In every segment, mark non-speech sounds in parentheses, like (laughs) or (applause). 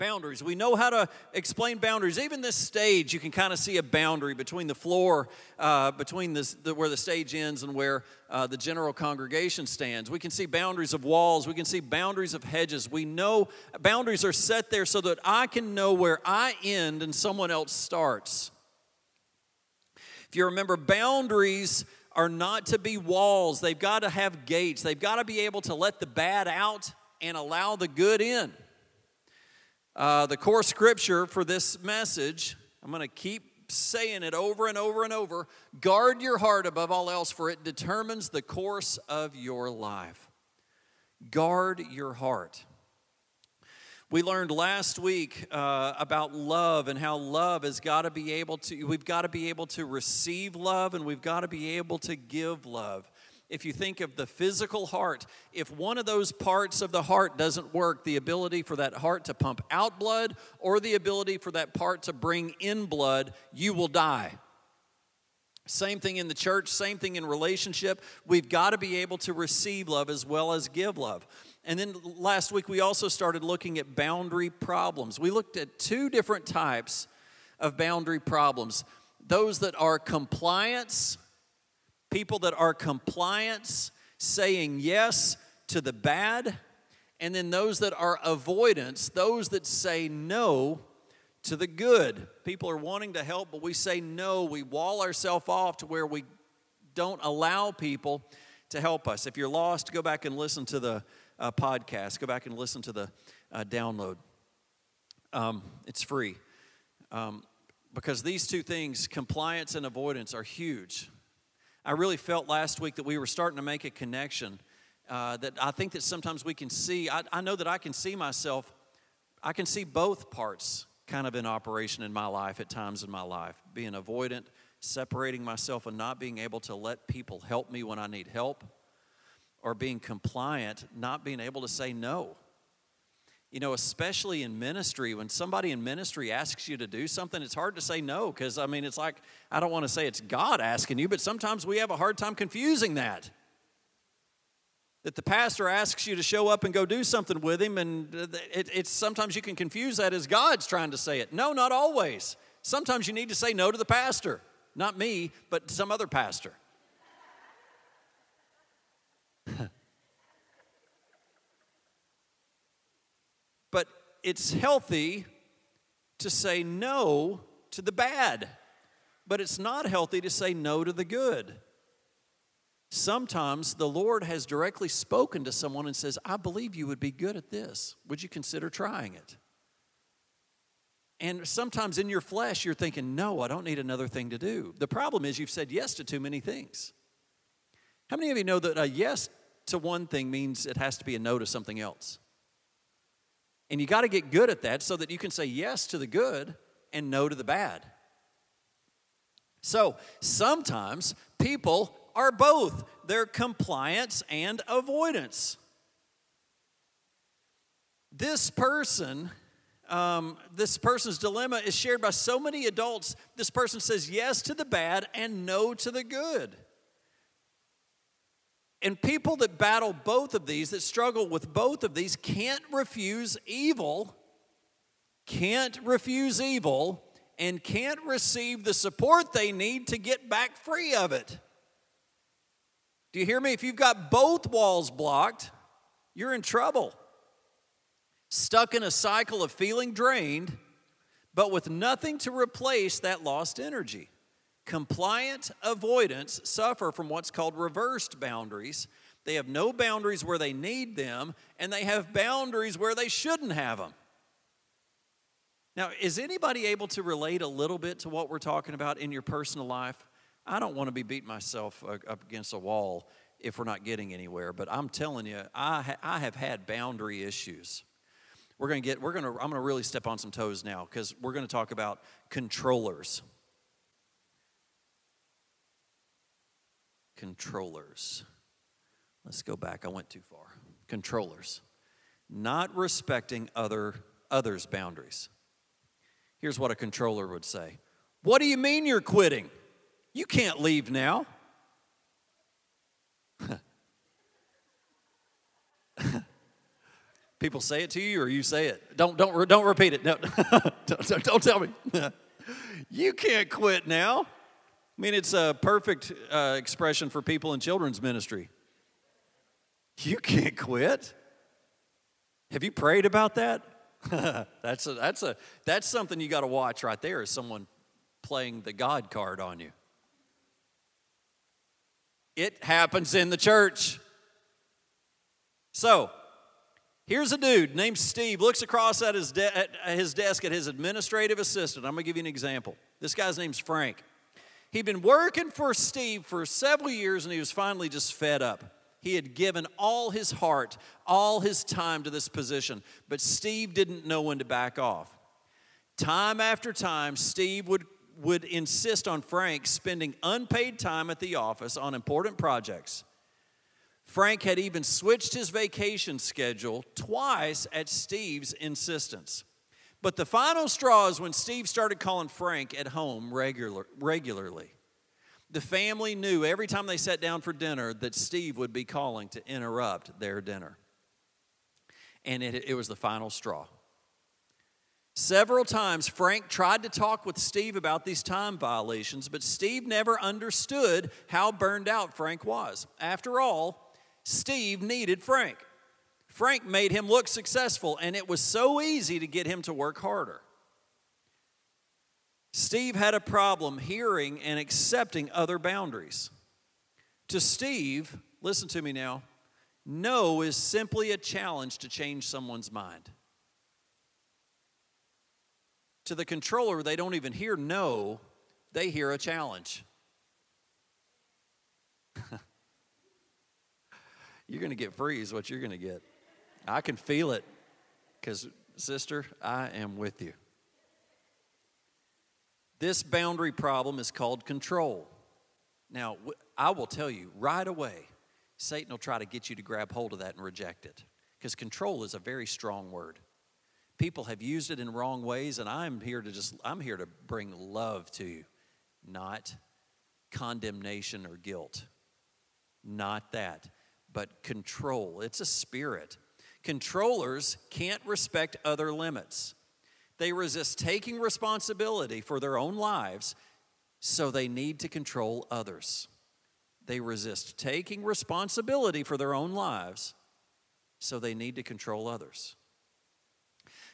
Boundaries. We know how to explain boundaries. Even this stage, you can kind of see a boundary between the floor, uh, between this, the, where the stage ends and where uh, the general congregation stands. We can see boundaries of walls. We can see boundaries of hedges. We know boundaries are set there so that I can know where I end and someone else starts. If you remember, boundaries are not to be walls, they've got to have gates. They've got to be able to let the bad out and allow the good in. Uh, the core scripture for this message, I'm going to keep saying it over and over and over guard your heart above all else, for it determines the course of your life. Guard your heart. We learned last week uh, about love and how love has got to be able to, we've got to be able to receive love and we've got to be able to give love if you think of the physical heart, if one of those parts of the heart doesn't work, the ability for that heart to pump out blood or the ability for that part to bring in blood, you will die. Same thing in the church, same thing in relationship. We've got to be able to receive love as well as give love. And then last week we also started looking at boundary problems. We looked at two different types of boundary problems those that are compliance people that are compliance, saying yes to the bad, and then those that are avoidance, those that say no to the good. People are wanting to help, but we say no. We wall ourselves off to where we don't allow people to help us. If you're lost, go back and listen to the uh, podcast, go back and listen to the uh, download. Um, it's free. Um, because these two things, compliance and avoidance, are huge. I really felt last week that we were starting to make a connection. Uh, that I think that sometimes we can see, I, I know that I can see myself, I can see both parts kind of in operation in my life at times in my life being avoidant, separating myself, and not being able to let people help me when I need help, or being compliant, not being able to say no. You know, especially in ministry, when somebody in ministry asks you to do something, it's hard to say no because, I mean, it's like, I don't want to say it's God asking you, but sometimes we have a hard time confusing that. That the pastor asks you to show up and go do something with him, and it, it's sometimes you can confuse that as God's trying to say it. No, not always. Sometimes you need to say no to the pastor, not me, but some other pastor. (laughs) it's healthy to say no to the bad, but it's not healthy to say no to the good. Sometimes the Lord has directly spoken to someone and says, I believe you would be good at this. Would you consider trying it? And sometimes in your flesh, you're thinking, no, I don't need another thing to do. The problem is you've said yes to too many things. How many of you know that a yes to one thing means it has to be a no to something else? And you got to get good at that so that you can say yes to the good and no to the bad. So sometimes people are both, they're compliance and avoidance. This person, um, this person's dilemma is shared by so many adults. This person says yes to the bad and no to the good. And people that battle both of these, that struggle with both of these, can't refuse evil, can't refuse evil, and can't receive the support they need to get back free of it. Do you hear me? If you've got both walls blocked, you're in trouble. Stuck in a cycle of feeling drained, but with nothing to replace that lost energy. Compliant avoidance suffer from what's called reversed boundaries. They have no boundaries where they need them, and they have boundaries where they shouldn't have them. Now, is anybody able to relate a little bit to what we're talking about in your personal life? I don't want to be beating myself up against a wall if we're not getting anywhere, but I'm telling you, I, ha- I have had boundary issues. We're going to get, we're going to, I'm going to really step on some toes now because we're going to talk about controllers. Controllers. Let's go back. I went too far. Controllers. Not respecting other others' boundaries. Here's what a controller would say. What do you mean you're quitting? You can't leave now. (laughs) People say it to you, or you say it. Don't don't don't repeat it. No, (laughs) don't, don't tell me. (laughs) you can't quit now. I mean, it's a perfect uh, expression for people in children's ministry. You can't quit. Have you prayed about that? (laughs) that's a, that's a that's something you got to watch right there. Is someone playing the God card on you? It happens in the church. So, here's a dude named Steve, looks across at his, de- at his desk at his administrative assistant. I'm to give you an example. This guy's name's Frank. He'd been working for Steve for several years and he was finally just fed up. He had given all his heart, all his time to this position, but Steve didn't know when to back off. Time after time, Steve would, would insist on Frank spending unpaid time at the office on important projects. Frank had even switched his vacation schedule twice at Steve's insistence. But the final straw is when Steve started calling Frank at home regular, regularly. The family knew every time they sat down for dinner that Steve would be calling to interrupt their dinner. And it, it was the final straw. Several times, Frank tried to talk with Steve about these time violations, but Steve never understood how burned out Frank was. After all, Steve needed Frank. Frank made him look successful, and it was so easy to get him to work harder. Steve had a problem hearing and accepting other boundaries. To Steve, listen to me now, no is simply a challenge to change someone's mind. To the controller, they don't even hear no, they hear a challenge. (laughs) you're going to get free, is what you're going to get. I can feel it because, sister, I am with you. This boundary problem is called control. Now, I will tell you right away, Satan will try to get you to grab hold of that and reject it because control is a very strong word. People have used it in wrong ways, and I'm here to just, I'm here to bring love to you, not condemnation or guilt. Not that but control. It's a spirit. Controllers can't respect other limits. They resist taking responsibility for their own lives, so they need to control others. They resist taking responsibility for their own lives, so they need to control others.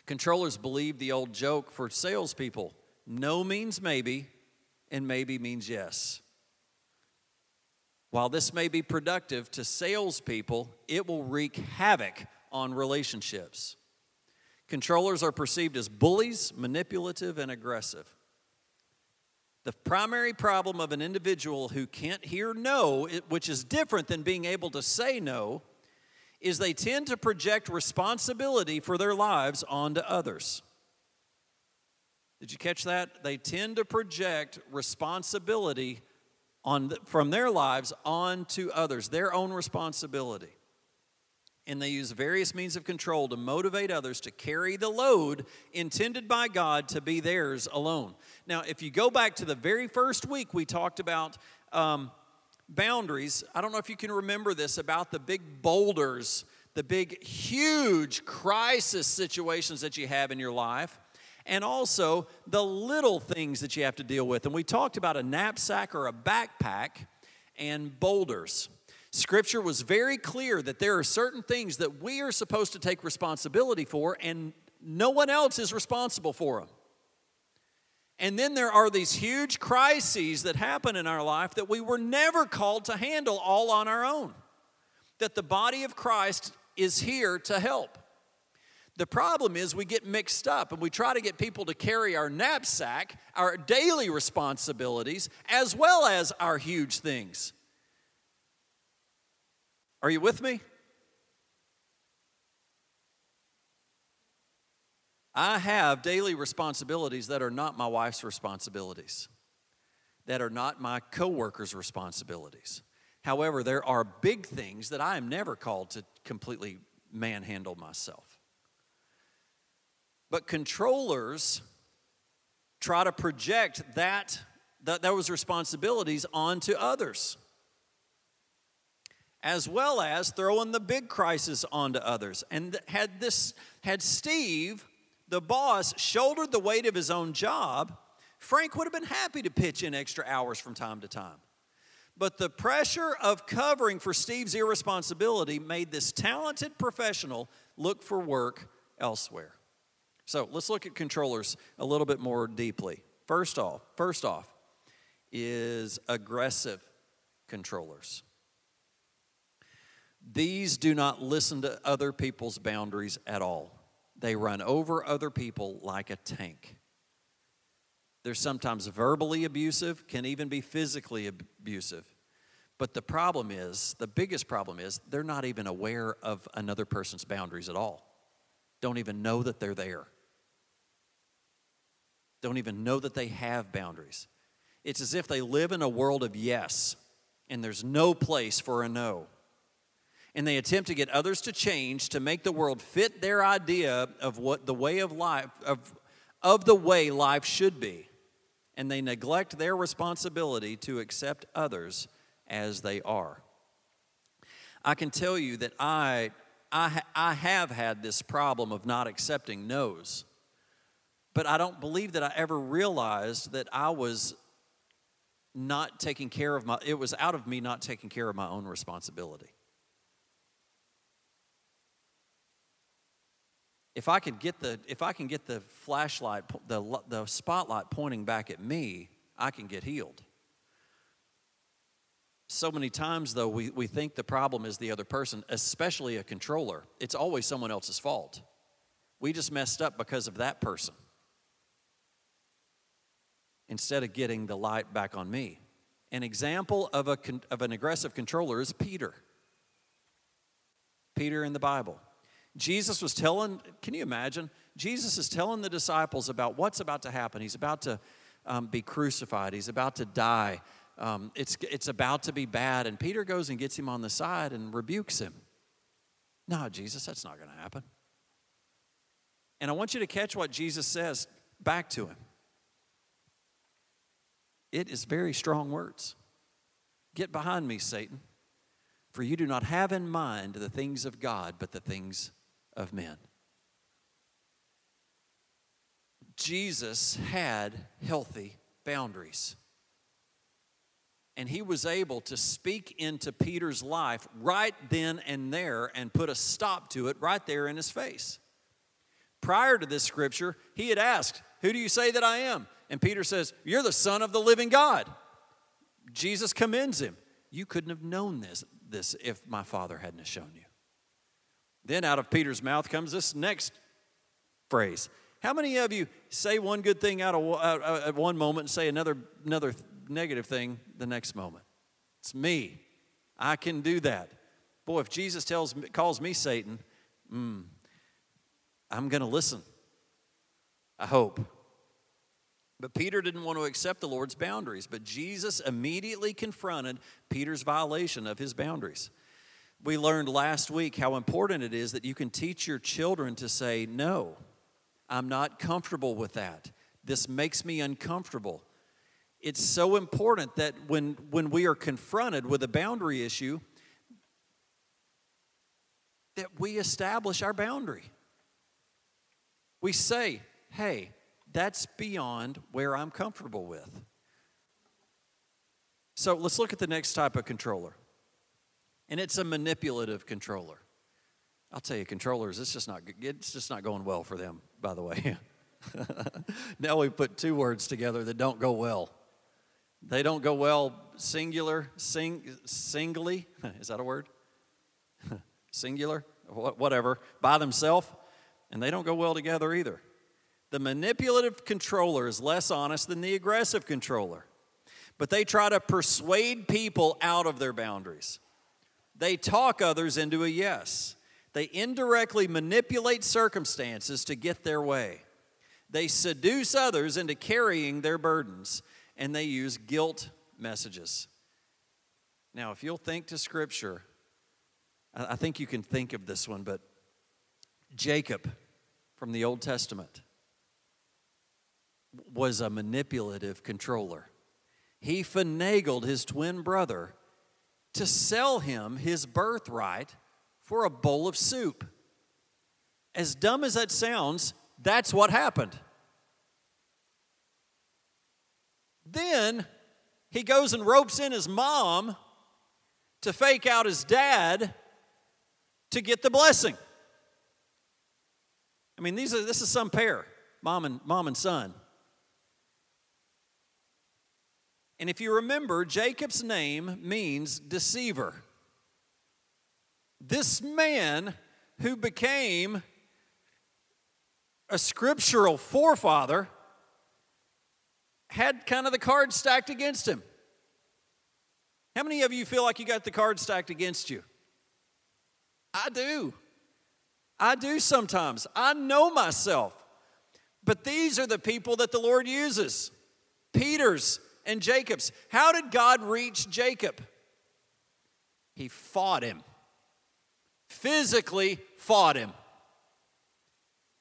Controllers believe the old joke for salespeople no means maybe, and maybe means yes. While this may be productive to salespeople, it will wreak havoc on relationships. Controllers are perceived as bullies, manipulative, and aggressive. The primary problem of an individual who can't hear no, which is different than being able to say no, is they tend to project responsibility for their lives onto others. Did you catch that? They tend to project responsibility on from their lives onto others, their own responsibility. And they use various means of control to motivate others to carry the load intended by God to be theirs alone. Now, if you go back to the very first week, we talked about um, boundaries. I don't know if you can remember this about the big boulders, the big, huge crisis situations that you have in your life and also the little things that you have to deal with. And we talked about a knapsack or a backpack and boulders. Scripture was very clear that there are certain things that we are supposed to take responsibility for, and no one else is responsible for them. And then there are these huge crises that happen in our life that we were never called to handle all on our own. That the body of Christ is here to help. The problem is we get mixed up and we try to get people to carry our knapsack, our daily responsibilities, as well as our huge things. Are you with me? I have daily responsibilities that are not my wife's responsibilities, that are not my coworkers' responsibilities. However, there are big things that I am never called to completely manhandle myself. But controllers try to project that, that those responsibilities onto others. As well as throwing the big crisis onto others. And had this had Steve, the boss, shouldered the weight of his own job, Frank would have been happy to pitch in extra hours from time to time. But the pressure of covering for Steve's irresponsibility made this talented professional look for work elsewhere. So let's look at controllers a little bit more deeply. First off, first off is aggressive controllers. These do not listen to other people's boundaries at all. They run over other people like a tank. They're sometimes verbally abusive, can even be physically abusive. But the problem is, the biggest problem is, they're not even aware of another person's boundaries at all. Don't even know that they're there. Don't even know that they have boundaries. It's as if they live in a world of yes, and there's no place for a no. And they attempt to get others to change to make the world fit their idea of what the way of life, of, of the way life should be and they neglect their responsibility to accept others as they are. I can tell you that I, I, I have had this problem of not accepting no's, but I don't believe that I ever realized that I was not taking care of my, it was out of me not taking care of my own responsibility. If I could get the if I can get the flashlight the the spotlight pointing back at me, I can get healed. So many times though we, we think the problem is the other person, especially a controller. It's always someone else's fault. We just messed up because of that person. Instead of getting the light back on me. An example of, a, of an aggressive controller is Peter. Peter in the Bible. Jesus was telling, can you imagine? Jesus is telling the disciples about what's about to happen. He's about to um, be crucified, he's about to die. Um, it's, it's about to be bad. And Peter goes and gets him on the side and rebukes him. No, Jesus, that's not going to happen. And I want you to catch what Jesus says back to him. It is very strong words. Get behind me, Satan, for you do not have in mind the things of God, but the things of men. Jesus had healthy boundaries. And he was able to speak into Peter's life right then and there and put a stop to it right there in his face. Prior to this scripture, he had asked, Who do you say that I am? And Peter says, You're the Son of the living God. Jesus commends him. You couldn't have known this, this if my Father hadn't shown you. Then out of Peter's mouth comes this next phrase. How many of you say one good thing out of at one moment and say another another negative thing the next moment? It's me. I can do that. Boy, if Jesus tells calls me Satan, mm, I'm going to listen. I hope. But Peter didn't want to accept the Lord's boundaries, but Jesus immediately confronted Peter's violation of his boundaries. We learned last week how important it is that you can teach your children to say, No, I'm not comfortable with that. This makes me uncomfortable. It's so important that when, when we are confronted with a boundary issue, that we establish our boundary. We say, hey, that's beyond where I'm comfortable with. So let's look at the next type of controller and it's a manipulative controller. I'll tell you, controllers, it's just not it's just not going well for them. By the way, (laughs) now we put two words together that don't go well. They don't go well singular, sing, singly. (laughs) Is that a word? (laughs) singular, whatever, by themselves, and they don't go well together either. The manipulative controller is less honest than the aggressive controller, but they try to persuade people out of their boundaries. They talk others into a yes. They indirectly manipulate circumstances to get their way. They seduce others into carrying their burdens, and they use guilt messages. Now, if you'll think to Scripture, I think you can think of this one, but Jacob from the Old Testament was a manipulative controller. He finagled his twin brother to sell him his birthright for a bowl of soup. As dumb as that sounds, that's what happened. Then he goes and ropes in his mom to fake out his dad to get the blessing. I mean, these are, this is some pair, mom and, mom and son. And if you remember, Jacob's name means deceiver. This man who became a scriptural forefather had kind of the cards stacked against him. How many of you feel like you got the cards stacked against you? I do. I do sometimes. I know myself. But these are the people that the Lord uses Peter's and Jacob's. How did God reach Jacob? He fought him, physically fought him,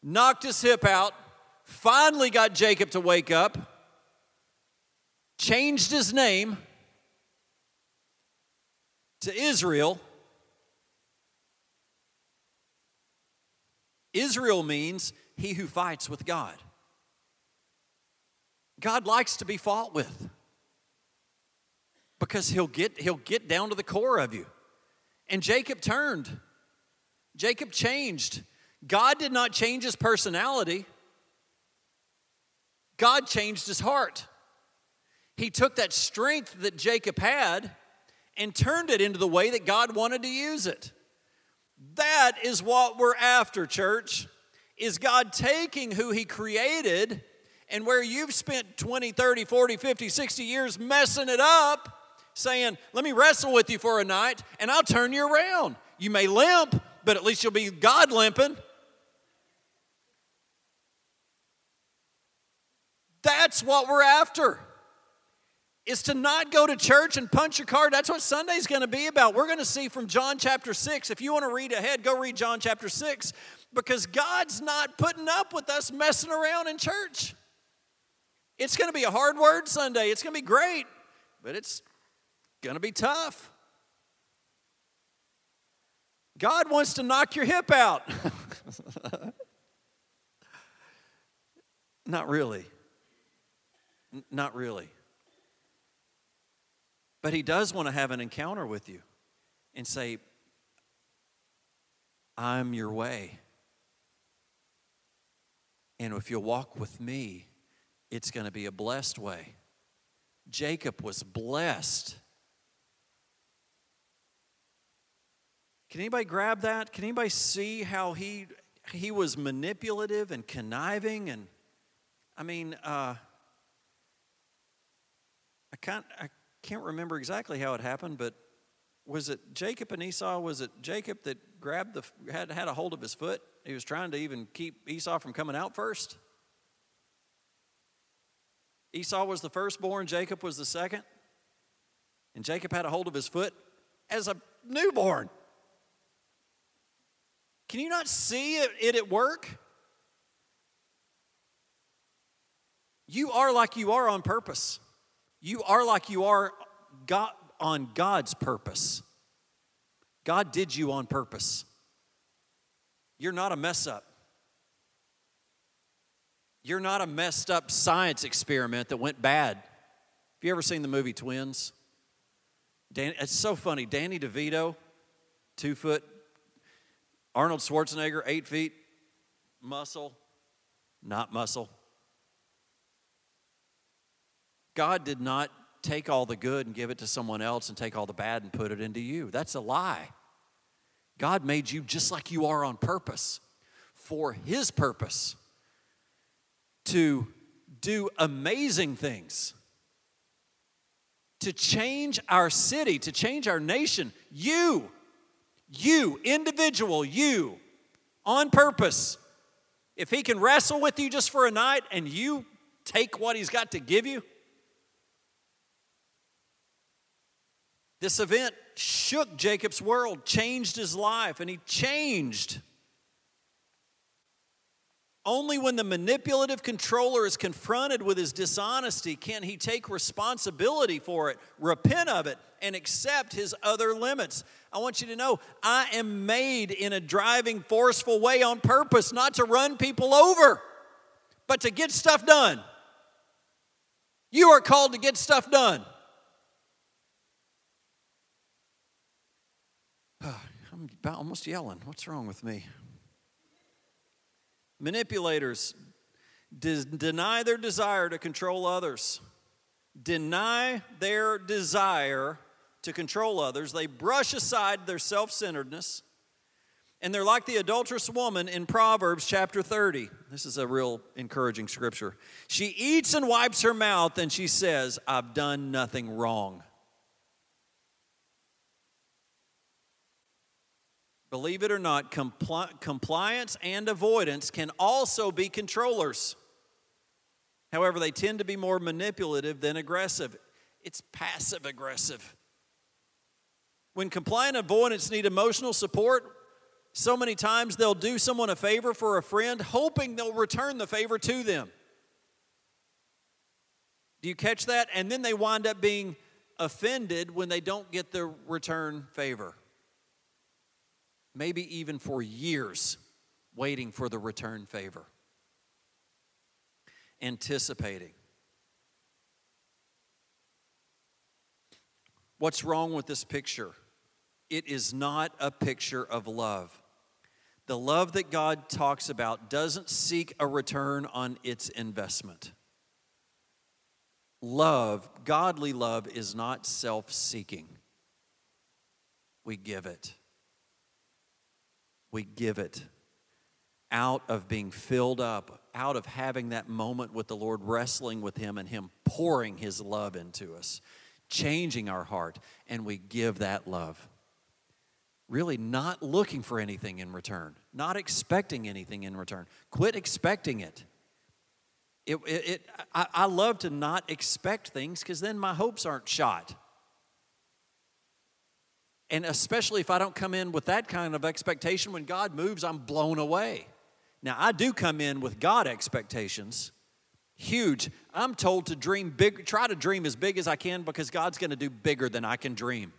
knocked his hip out, finally got Jacob to wake up, changed his name to Israel Israel means he who fights with God. God likes to be fought with because he'll get, he'll get down to the core of you. And Jacob turned, Jacob changed. God did not change his personality, God changed his heart. He took that strength that Jacob had and turned it into the way that God wanted to use it. That is what we're after, church. Is God taking who He created and where you've spent 20, 30, 40, 50, 60 years messing it up, saying, Let me wrestle with you for a night and I'll turn you around. You may limp, but at least you'll be God limping. That's what we're after is to not go to church and punch your card. That's what Sunday's going to be about. We're going to see from John chapter 6. If you want to read ahead, go read John chapter 6 because God's not putting up with us messing around in church. It's going to be a hard word Sunday. It's going to be great, but it's going to be tough. God wants to knock your hip out. (laughs) not really. Not really. But he does want to have an encounter with you and say, I'm your way. And if you'll walk with me, it's going to be a blessed way. Jacob was blessed. Can anybody grab that? Can anybody see how he he was manipulative and conniving and I mean uh, I can't I can't remember exactly how it happened, but was it Jacob and Esau? Was it Jacob that grabbed the had had a hold of his foot? He was trying to even keep Esau from coming out first. Esau was the firstborn, Jacob was the second. And Jacob had a hold of his foot as a newborn. Can you not see it, at work? You are like you are on purpose. You are like you are God, on God's purpose. God did you on purpose. You're not a mess up. You're not a messed up science experiment that went bad. Have you ever seen the movie Twins? Dan, it's so funny. Danny DeVito, two foot. Arnold Schwarzenegger, eight feet. Muscle, not muscle. God did not take all the good and give it to someone else and take all the bad and put it into you. That's a lie. God made you just like you are on purpose for His purpose to do amazing things, to change our city, to change our nation. You, you, individual, you, on purpose. If He can wrestle with you just for a night and you take what He's got to give you, This event shook Jacob's world, changed his life, and he changed. Only when the manipulative controller is confronted with his dishonesty can he take responsibility for it, repent of it, and accept his other limits. I want you to know I am made in a driving, forceful way on purpose, not to run people over, but to get stuff done. You are called to get stuff done. (sighs) I'm about almost yelling. What's wrong with me? Manipulators deny their desire to control others, deny their desire to control others. They brush aside their self centeredness. And they're like the adulterous woman in Proverbs chapter 30. This is a real encouraging scripture. She eats and wipes her mouth and she says, I've done nothing wrong. Believe it or not, compli- compliance and avoidance can also be controllers. However, they tend to be more manipulative than aggressive. It's passive aggressive. When compliant and avoidance need emotional support, so many times they'll do someone a favor for a friend, hoping they'll return the favor to them. Do you catch that? And then they wind up being offended when they don't get the return favor maybe even for years, waiting for the return favor, anticipating. What's wrong with this picture? It is not a picture of love. The love that God talks about doesn't seek a return on its investment. Love, godly love, is not self seeking. We give it we give it out of being filled up, out of having that moment with the Lord, wrestling with Him and Him pouring His love into us, changing our heart, and we give that love. Really, not looking for anything in return, not expecting anything in return. Quit expecting it. It, it, it I, I love to not expect things because then my hopes aren't shot. And especially if I don't come in with that kind of expectation, when God moves, I'm blown away. Now, I do come in with God expectations, huge. I'm told to dream big, try to dream as big as I can because God's going to do bigger than I can dream.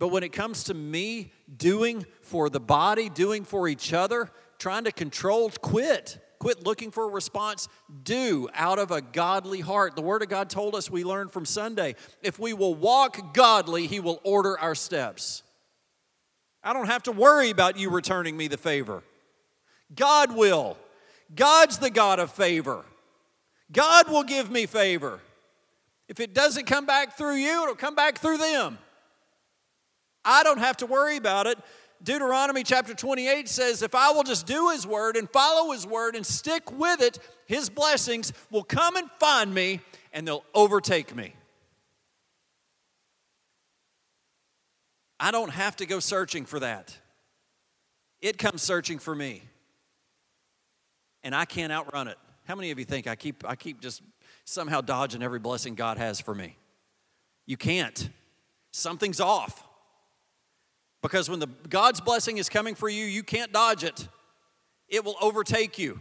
But when it comes to me doing for the body, doing for each other, trying to control, quit. Quit looking for a response. Do out of a godly heart. The Word of God told us, we learned from Sunday, if we will walk godly, He will order our steps. I don't have to worry about you returning me the favor. God will. God's the God of favor. God will give me favor. If it doesn't come back through you, it'll come back through them. I don't have to worry about it Deuteronomy chapter 28 says, If I will just do his word and follow his word and stick with it, his blessings will come and find me and they'll overtake me. I don't have to go searching for that. It comes searching for me. And I can't outrun it. How many of you think I keep I keep just somehow dodging every blessing God has for me? You can't. Something's off. Because when the God's blessing is coming for you, you can't dodge it. It will overtake you.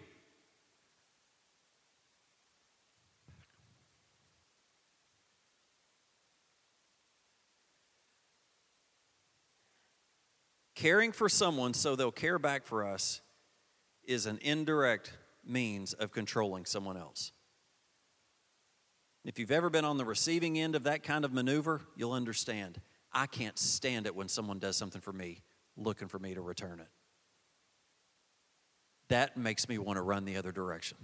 Caring for someone so they'll care back for us is an indirect means of controlling someone else. If you've ever been on the receiving end of that kind of maneuver, you'll understand. I can't stand it when someone does something for me looking for me to return it. That makes me want to run the other direction.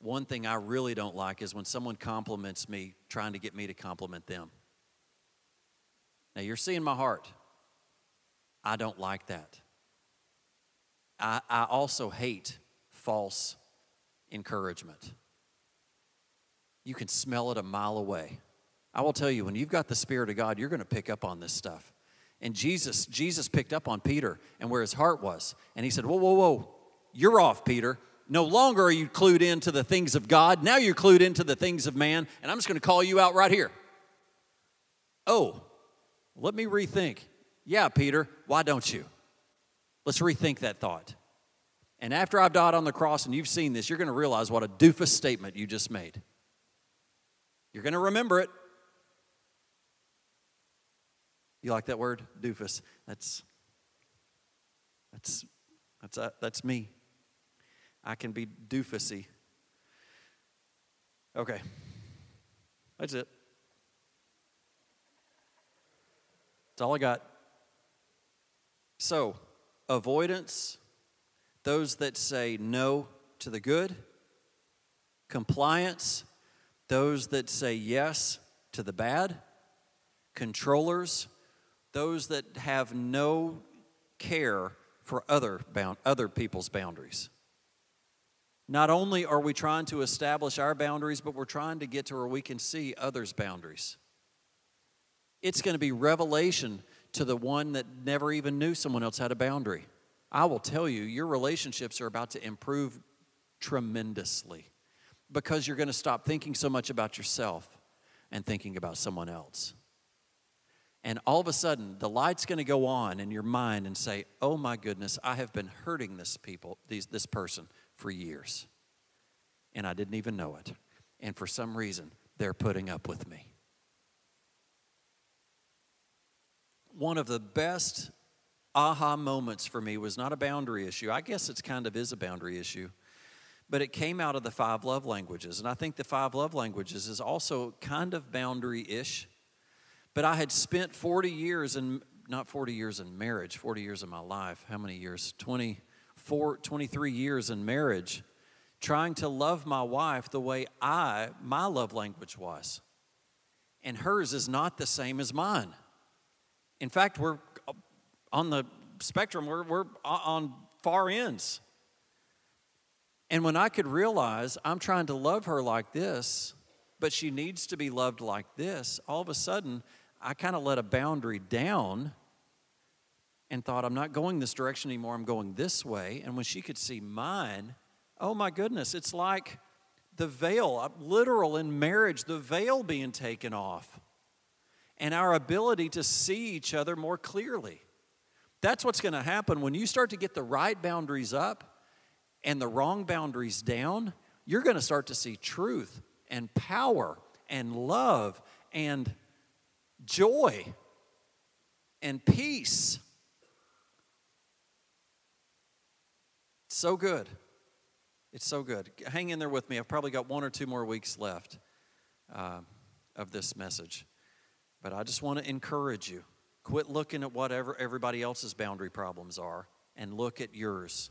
One thing I really don't like is when someone compliments me trying to get me to compliment them. Now, you're seeing my heart. I don't like that. I, I also hate false encouragement. You can smell it a mile away. I will tell you, when you've got the Spirit of God, you're going to pick up on this stuff. And Jesus, Jesus picked up on Peter and where his heart was. And he said, Whoa, whoa, whoa, you're off, Peter. No longer are you clued into the things of God. Now you're clued into the things of man. And I'm just going to call you out right here. Oh, let me rethink. Yeah, Peter, why don't you? Let's rethink that thought. And after I've died on the cross and you've seen this, you're going to realize what a doofus statement you just made. You're going to remember it. You like that word? Doofus. That's that's that's uh, that's me. I can be doofusy. Okay. That's it. That's all I got. So, avoidance, those that say no to the good, compliance, those that say yes to the bad, controllers, those that have no care for other, bound, other people's boundaries. Not only are we trying to establish our boundaries, but we're trying to get to where we can see others' boundaries. It's going to be revelation to the one that never even knew someone else had a boundary. I will tell you, your relationships are about to improve tremendously because you're going to stop thinking so much about yourself and thinking about someone else. And all of a sudden, the light's going to go on in your mind and say, Oh my goodness, I have been hurting this people, these, this person for years. And I didn't even know it. And for some reason, they're putting up with me. One of the best aha moments for me was not a boundary issue. I guess it's kind of is a boundary issue. But it came out of the five love languages. And I think the five love languages is also kind of boundary ish but I had spent 40 years in, not 40 years in marriage, 40 years of my life. How many years? 24, 23 years in marriage, trying to love my wife the way I, my love language was. And hers is not the same as mine. In fact, we're uh, on the spectrum, we're, we're uh, on far ends. And when I could realize I'm trying to love her like this, but she needs to be loved like this, all of a sudden I kind of let a boundary down and thought, I'm not going this direction anymore, I'm going this way. And when she could see mine, oh my goodness, it's like the veil, uh, literal in marriage, the veil being taken off, and our ability to see each other more clearly. That's what's going to happen when you start to get the right boundaries up and the wrong boundaries down. You're going to start to see truth and power and love and joy and peace. So good. It's so good. Hang in there with me. I've probably got one or two more weeks left uh, of this message. But I just want to encourage you quit looking at whatever everybody else's boundary problems are and look at yours.